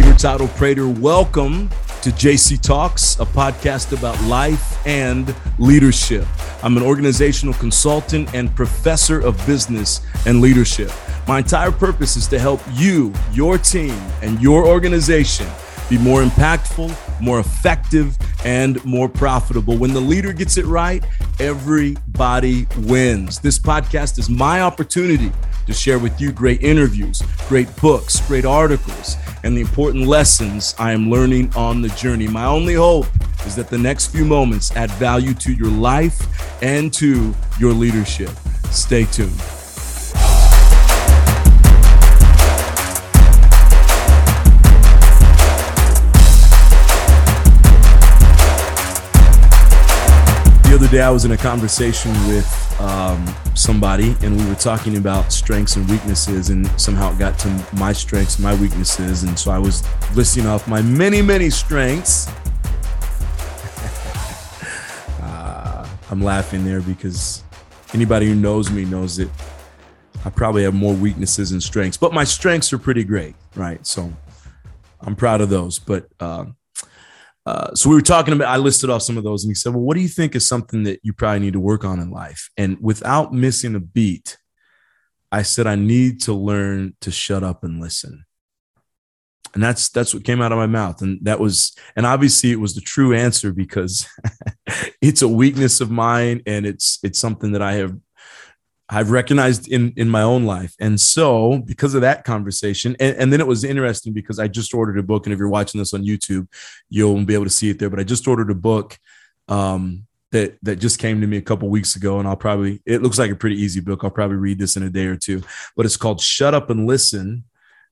JC Hurtado Prater. Welcome to JC Talks, a podcast about life and leadership. I'm an organizational consultant and professor of business and leadership. My entire purpose is to help you, your team, and your organization be more impactful, more effective, and more profitable. When the leader gets it right, everybody wins. This podcast is my opportunity to share with you great interviews, great books, great articles, and the important lessons I am learning on the journey. My only hope is that the next few moments add value to your life and to your leadership. Stay tuned. The other day, I was in a conversation with um, somebody, and we were talking about strengths and weaknesses, and somehow it got to my strengths, my weaknesses, and so I was listing off my many, many strengths. uh, I'm laughing there because anybody who knows me knows that I probably have more weaknesses and strengths, but my strengths are pretty great, right? So I'm proud of those, but. Uh, uh, so we were talking about, I listed off some of those and he said, well, what do you think is something that you probably need to work on in life? And without missing a beat, I said, I need to learn to shut up and listen. And that's, that's what came out of my mouth. And that was, and obviously it was the true answer because it's a weakness of mine. And it's, it's something that I have I've recognized in in my own life. And so because of that conversation, and, and, then it was interesting because I just ordered a book. And if you're watching this on YouTube, you'll be able to see it there. But I just ordered a book um, that that just came to me a couple weeks ago. And I'll probably it looks like a pretty easy book. I'll probably read this in a day or two. But it's called Shut Up and Listen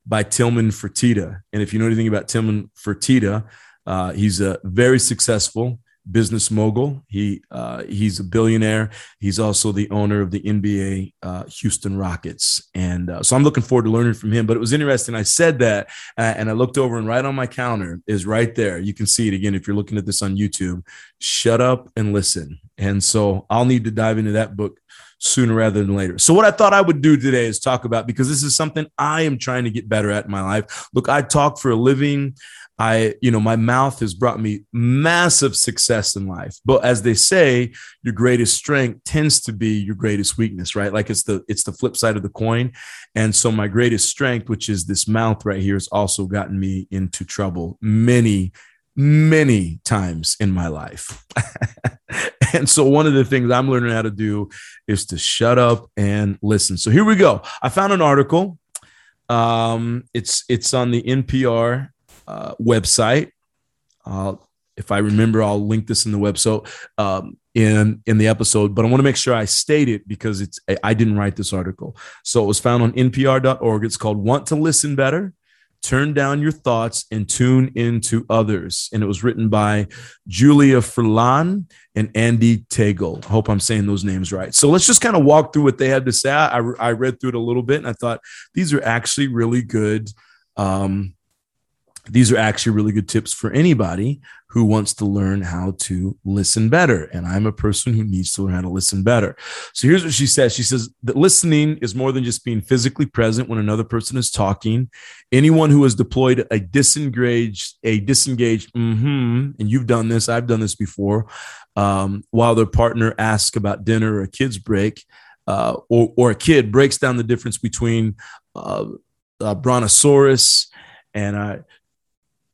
by Tilman Fertitta. And if you know anything about Tilman Fertitta, uh, he's a very successful business mogul. He uh, he's a billionaire. He's also the owner of the NBA uh, Houston Rockets, and uh, so I'm looking forward to learning from him. But it was interesting. I said that, uh, and I looked over, and right on my counter is right there. You can see it again if you're looking at this on YouTube. Shut up and listen. And so I'll need to dive into that book sooner rather than later. So what I thought I would do today is talk about because this is something I am trying to get better at in my life. Look, I talk for a living. I, you know, my mouth has brought me massive success in life. But as they say, your greatest strength tends to be your greatest weakness, right? Like it's the it's the flip side of the coin. And so my greatest strength, which is this mouth right here, has also gotten me into trouble many, many times in my life. and so one of the things I'm learning how to do is to shut up and listen. So here we go. I found an article. Um, it's it's on the NPR uh, website. Uh, if I remember, I'll link this in the website um, in in the episode. But I want to make sure I state it because it's I didn't write this article, so it was found on NPR.org. It's called "Want to Listen Better." Turn down your thoughts and tune into others. And it was written by Julia Furlan and Andee Tagle. I hope I'm saying those names right. So let's just kind of walk through what they had to say. I, I read through it a little bit and I thought these are actually really good um, these are actually really good tips for anybody who wants to learn how to listen better. And I'm a person who needs to learn how to listen better. So here's what she says She says that listening is more than just being physically present when another person is talking. Anyone who has deployed a disengaged, a disengaged, mm-hmm, and you've done this, I've done this before, um, while their partner asks about dinner or a kid's break, uh, or, or a kid breaks down the difference between uh, uh, brontosaurus and uh,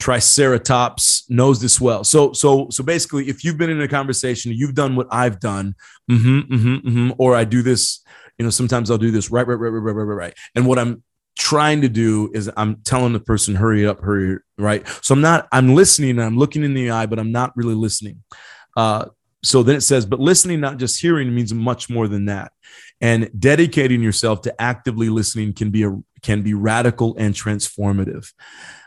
triceratops knows this well. So so so basically if you've been in a conversation you've done what i've done mm-hmm, mm-hmm, mm-hmm, or i do this you know sometimes i'll do this right right right right right right right and what i'm trying to do is i'm telling the person hurry up hurry right? So i'm not i'm listening and i'm looking in the eye but i'm not really listening. Uh, so then it says but listening not just hearing means much more than that. And dedicating yourself to actively listening can be a can be radical and transformative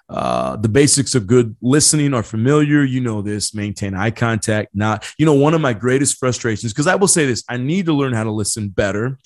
uh, the basics of good listening are familiar. You know this. Maintain eye contact. Not, you know, one of my greatest frustrations, because I will say this I need to learn how to listen better.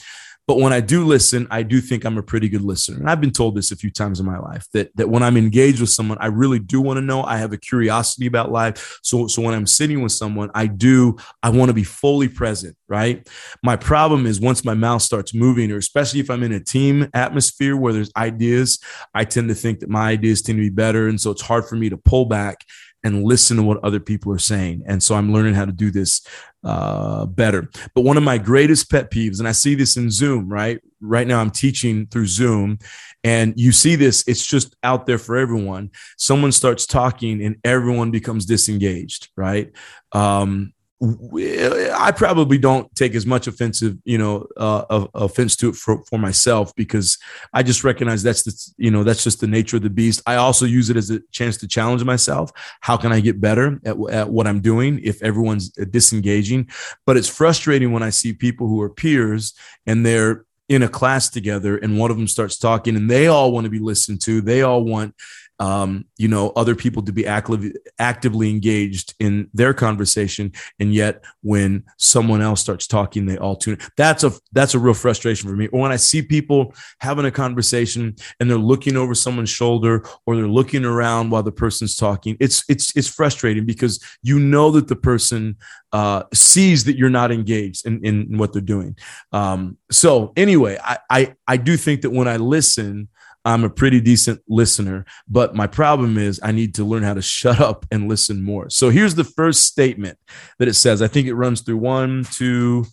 But when I do listen, I do think I'm a pretty good listener. And I've been told this a few times in my life that, that when I'm engaged with someone, I really do want to know. I have a curiosity about life. So, so when I'm sitting with someone, I do, I want to be fully present, right? My problem is once my mouth starts moving, or especially if I'm in a team atmosphere where there's ideas, I tend to think that my ideas tend to be better. And so it's hard for me to pull back and listen to what other people are saying. And so I'm learning how to do this uh, better. But one of my greatest pet peeves, and I see this in Zoom, right? Right now, I'm teaching through Zoom, and you see this, it's just out there for everyone. Someone starts talking, and everyone becomes disengaged, right? Um, I probably don't take as much offensive, you know, uh, offense to it for, for myself because I just recognize that's the, you know, that's just the nature of the beast. I also use it as a chance to challenge myself. How can I get better at, at what I'm doing if everyone's disengaging? But it's frustrating when I see people who are peers and they're in a class together and one of them starts talking and they all want to be listened to. They all want um, you know, other people to be actively actively engaged in their conversation, and yet when someone else starts talking, they all tune. In. That's a that's a real frustration for me. Or when I see people having a conversation and they're looking over someone's shoulder or they're looking around while the person's talking, it's it's it's frustrating because you know that the person uh, sees that you're not engaged in, in what they're doing. Um, so anyway, I, I I do think that when I listen. I'm a pretty decent listener, but my problem is I need to learn how to shut up and listen more. So here's the first statement that it says. I think it runs through one, two,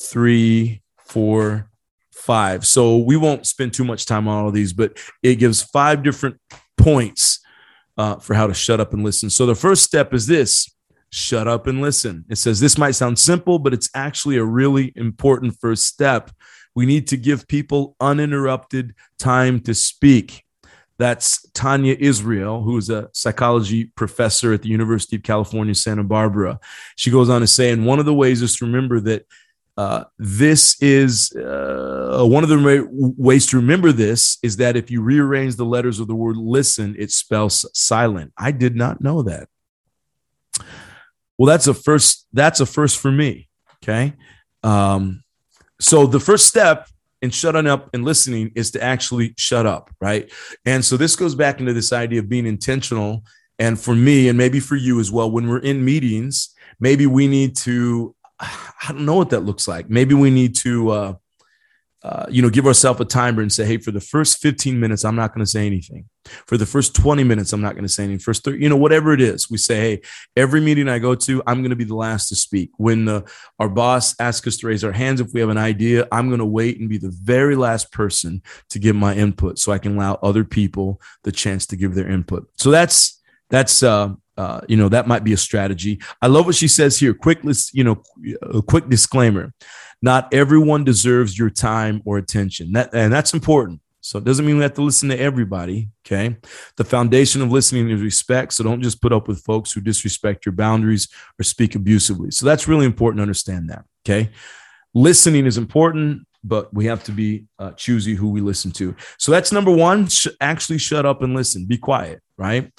three, four, five. So we won't spend too much time on all of these, but it gives five different points uh, for how to shut up and listen. So the first step is this shut up and listen. It says this might sound simple, but it's actually a really important first step we need to give people uninterrupted time to speak. That's Tanya Israel, who is a psychology professor at the University of California, Santa Barbara. She goes on to say, and one of the ways is to remember that uh, this is uh, one of the ways to remember this is that if you rearrange the letters of the word listen, it spells silent. I did not know that. Well, that's a first. That's a first for me. Okay. Um, so the first step in shutting up and listening is to actually shut up, right? And so this goes back into this idea of being intentional. And for me, and maybe for you as well, when we're in meetings, maybe we need to, I don't know what that looks like. Maybe we need to, uh, uh, you know, give ourselves a timer and say, hey, for the first 15 minutes, I'm not going to say anything. For the first 20 minutes, I'm not going to say anything. First, 30, you know, whatever it is, we say, hey, every meeting I go to, I'm going to be the last to speak. When our boss asks us to raise our hands if we have an idea, I'm going to wait and be the very last person to give my input so I can allow other people the chance to give their input. So that's, that's, uh, uh, you know, that might be a strategy. I love what she says here. Quick, you know, a quick disclaimer not everyone deserves your time or attention. That, and that's important. So it doesn't mean we have to listen to everybody. Okay. The foundation of listening is respect. So don't just put up with folks who disrespect your boundaries or speak abusively. So that's really important to understand that. Okay. Listening is important, but we have to be uh, choosy who we listen to. So that's number one. Sh- actually, shut up and listen. Be quiet. Right.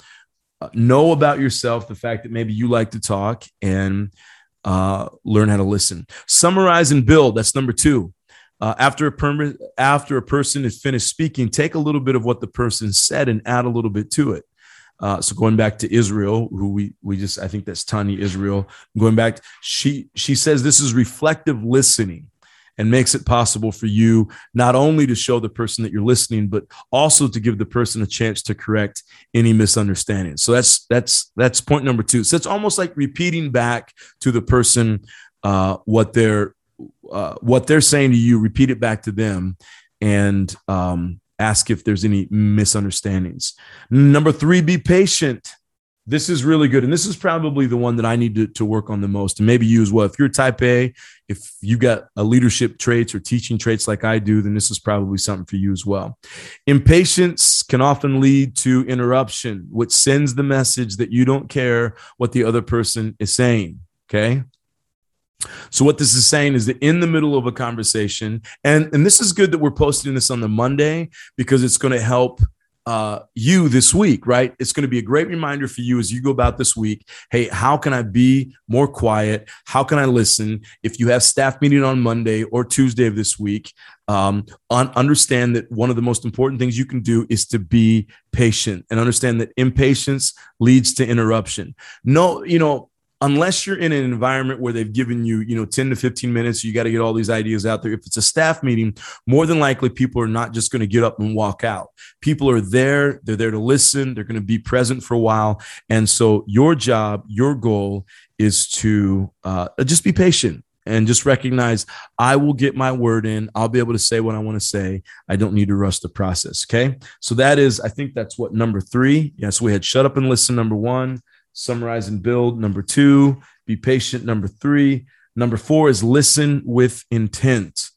Uh, know about yourself the fact that maybe you like to talk and uh, learn how to listen. Summarize and build. That's number two. Uh, after a per- after a person is finished speaking, take a little bit of what the person said and add a little bit to it. Uh, so going back to Israel, who we we just I think that's Tanya Israel. Going back, she she says this is reflective listening and makes it possible for you not only to show the person that you're listening, but also to give the person a chance to correct any misunderstanding. So that's that's that's point number two. So it's almost like repeating back to the person uh, what they're uh, what they're saying to you. Repeat it back to them, and um, ask if there's any misunderstandings. Number three, be patient. This is really good. And this is probably the one that I need to, to work on the most. And maybe you as well. If you're type A, if you got a leadership traits or teaching traits like I do, then this is probably something for you as well. Impatience can often lead to interruption, which sends the message that you don't care what the other person is saying. Okay. So what this is saying is that in the middle of a conversation, and, and this is good that we're posting this on the Monday because it's going to help uh, you this week, right? It's going to be a great reminder for you as you go about this week. Hey, how can I be more quiet? How can I listen? If you have staff meeting on Monday or Tuesday of this week, um, un- understand that one of the most important things you can do is to be patient and understand that impatience leads to interruption. No, you know, unless you're in an environment where they've given you, you know, 10 to 15 minutes, you got to get all these ideas out there. If it's a staff meeting, more than likely people are not just going to get up and walk out. People are there, they're there to listen, they're going to be present for a while. And so your job, your goal is to uh, just be patient and just recognize I will get my word in. I'll be able to say what I want to say. I don't need to rush the process. Okay. So that is, I think that's what number three. Yes, we had shut up and listen, number one summarize and build. Number two, be patient. Number three, number four is listen with intent.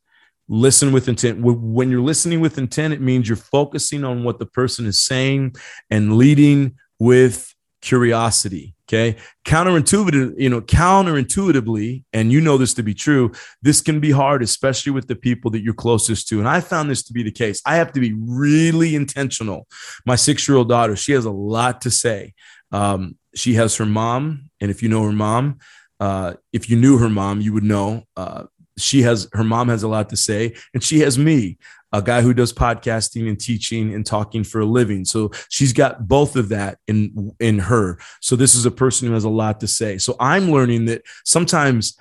Listen with intent. When you're listening with intent, it means you're focusing on what the person is saying and leading with curiosity. Okay. Counterintuitive, you know, counterintuitively, and you know this to be true, this can be hard, especially with the people that you're closest to. And I found this to be the case. I have to be really intentional. My six year old daughter, she has a lot to say. Um, she has her mom, and if you know her mom, uh, if you knew her mom, you would know uh, she has her mom has a lot to say, and she has me, a guy who does podcasting and teaching and talking for a living. So she's got both of that in in her. So this is a person who has a lot to say. So I'm learning that sometimes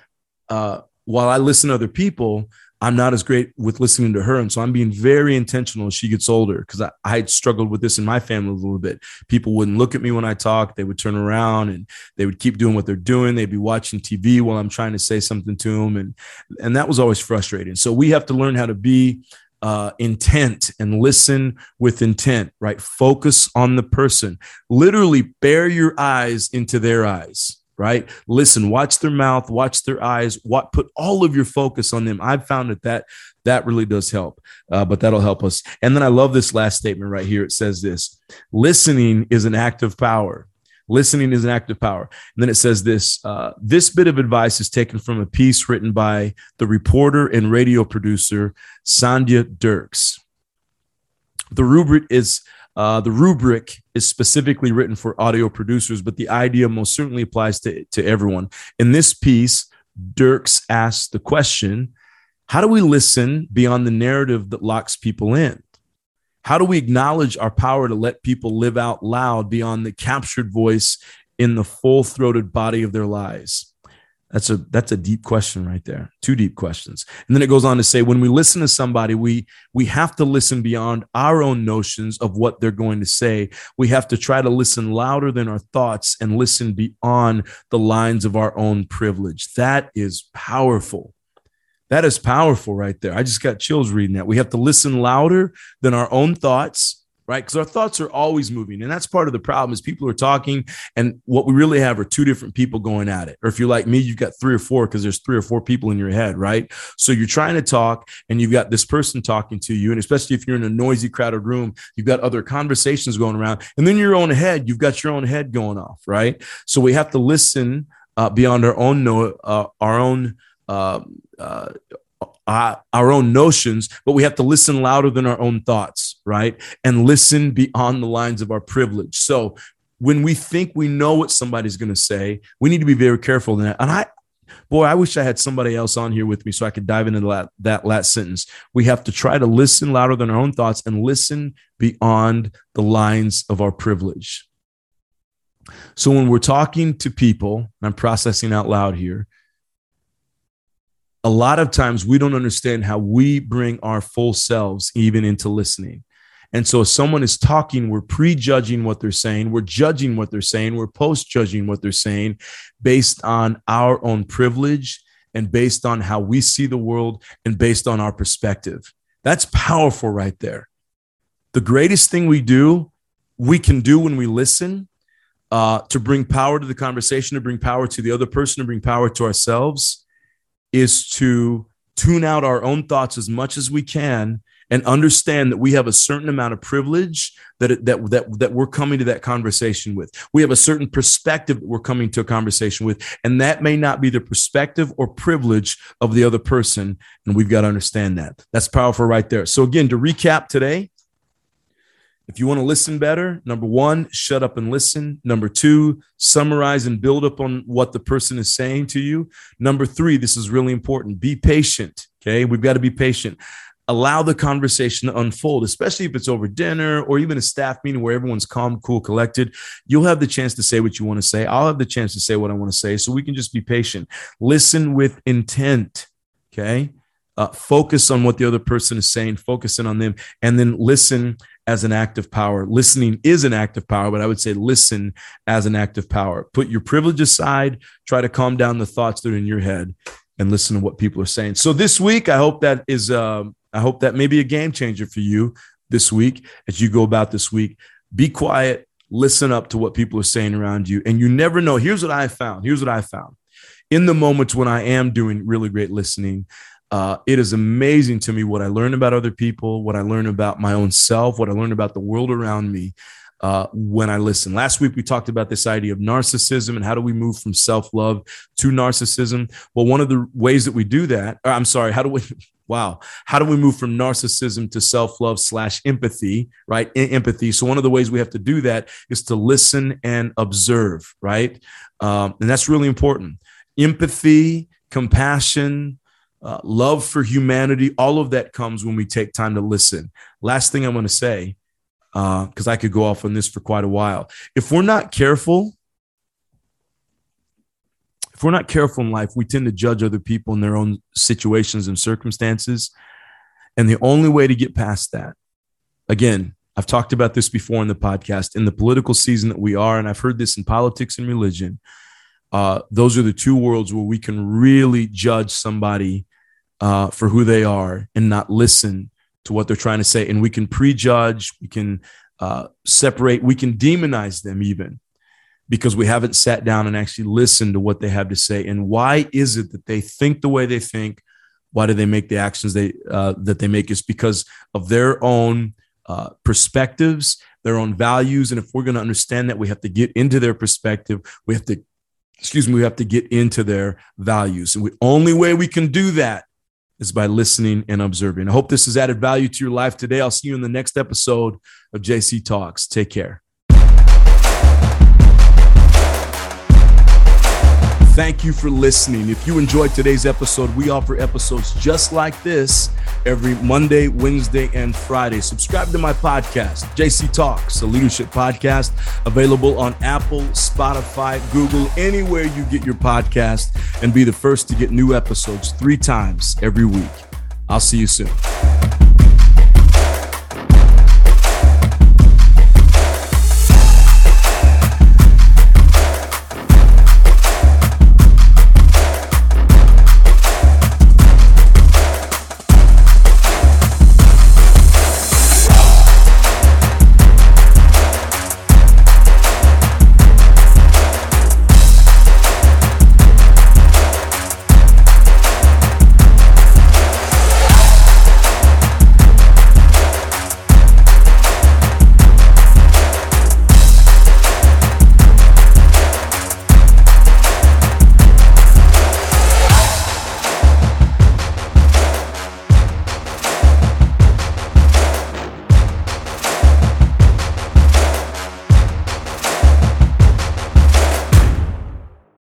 uh, while I listen to other people, I'm not as great with listening to her. And so I'm being very intentional as she gets older because I, I struggled with this in my family a little bit. People wouldn't look at me when I talked. They would turn around and they would keep doing what they're doing. They'd be watching TV while I'm trying to say something to them. And, and that was always frustrating. So we have to learn how to be uh, intent and listen with intent, right? Focus on the person. Literally, bear your eyes into their eyes right? Listen, watch their mouth, watch their eyes, what put all of your focus on them. I've found that that that really does help, uh, but that'll help us. And then I love this last statement right here. It says this: listening is an act of power. Listening is an act of power. And then it says this uh, this bit of advice is taken from a piece written by the reporter and radio producer Sandhya Dirks. The rubric is uh, the rubric is specifically written for audio producers, but the idea most certainly applies to, to everyone. In this piece, Dirks asks the question How do we listen beyond the narrative that locks people in? How do we acknowledge our power to let people live out loud beyond the captured voice in the full throated body of their lives? That's a that's a deep question right there. Two deep questions. And then it goes on to say when we listen to somebody, we we have to listen beyond our own notions of what they're going to say. We have to try to listen louder than our thoughts and listen beyond the lines of our own privilege. That is powerful. That is powerful right there. I just got chills reading that. We have to listen louder than our own thoughts right? Because our thoughts are always moving and that's part of the problem is people are talking and what we really have are two different people going at it. Or if you're like me you've got three or four because there's three or four people in your head right? So you're trying to talk and you've got this person talking to you and especially if you're in a noisy crowded room you've got other conversations going around and then your own head you've got your own head going off right? So we have to listen uh, beyond our own no uh, our own uh, uh uh, our own notions, but we have to listen louder than our own thoughts, right? And listen beyond the lines of our privilege. So when we think we know what somebody's going to say, we need to be very careful in that. And I, boy, I wish I had somebody else on here with me so I could dive into that, that last sentence. We have to try to listen louder than our own thoughts and listen beyond the lines of our privilege. So when we're talking to people, I'm processing out loud here, a lot of times we don't understand how we bring our full selves even into listening. And so if someone is talking, we're prejudging what they're saying, we're judging what they're saying, we're post judging what they're saying based on our own privilege and based on how we see the world and based on our perspective. That's powerful right there. The greatest thing we do, we can do when we listen uh, to bring power to the conversation, to bring power to the other person, to bring power to ourselves is to tune out our own thoughts as much as we can and understand that we have a certain amount of privilege that, that, that, that we're coming to that conversation with. We have a certain perspective that we're coming to a conversation with, and that may not be the perspective or privilege of the other person. And we've got to understand that. That's powerful right there. So, again, to recap today, If you want to listen better, number one, shut up and listen. Number two, summarize and build up on what the person is saying to you. Number three, this is really important be patient. Okay. We've got to be patient. Allow the conversation to unfold, especially if it's over dinner or even a staff meeting where everyone's calm, cool, collected. You'll have the chance to say what you want to say. I'll have the chance to say what I want to say. So we can just be patient. Listen with intent. Okay. Uh, focus on what the other person is saying, focusing on them, and then listen as an act of power. Listening is an act of power, but I would say listen as an act of power. Put your privilege aside, try to calm down the thoughts that are in your head, and listen to what people are saying. So this week, I hope that is, uh, I hope that may be a game changer for you this week as you go about this week. Be quiet, listen up to what people are saying around you, and you never know. Here's what I found. Here's what I found. In the moments when I am doing really great listening, uh, it is amazing to me what I learn about other people, what I learn about my own self, what I learn about the world around me uh, when I listen. Last week, we talked about this idea of narcissism and how do we move from self love to narcissism. Well, one of the ways that we do that, I'm sorry, how do we? Wow. How do we move from narcissism to self love slash empathy, right? empathy. So, one of the ways we have to do that is to listen and observe, right? Um, and that's really important. Empathy, compassion, uh, love for humanity, all of that comes when we take time to listen. Last thing I'm going to say, because uh, I could go off on this for quite a while. If we're not careful, if we're not careful in life, we tend to judge other people in their own situations and circumstances. And the only way to get past that, again, I've talked about this before in the podcast, in the political season that we are, and I've heard this in politics and religion. Uh, those are the two worlds where we can really judge somebody uh, for who they are and not listen to what they're trying to say. And we can prejudge, we can uh, separate, we can demonize them even because we haven't sat down and actually listened to what they have to say. And why is it that they think the way they think? Why do they make the actions they uh, that they make? Is because of their own uh, perspectives, their own values. And if we're going to understand that, we have to get into their perspective. We have to, excuse me, we have to get into their values. And the only way we can do that is by listening and observing. I hope this has added value to your life today. I'll see you in the next episode of JC Talks. Take care. Thank you for listening. If you enjoyed today's episode, we offer episodes just like this every Monday, Wednesday, and Friday. Subscribe to my podcast, JC Talks, a leadership podcast available on Apple, Spotify, Google, anywhere you get your podcast, and be the first to get new episodes three times every week. I'll see you soon.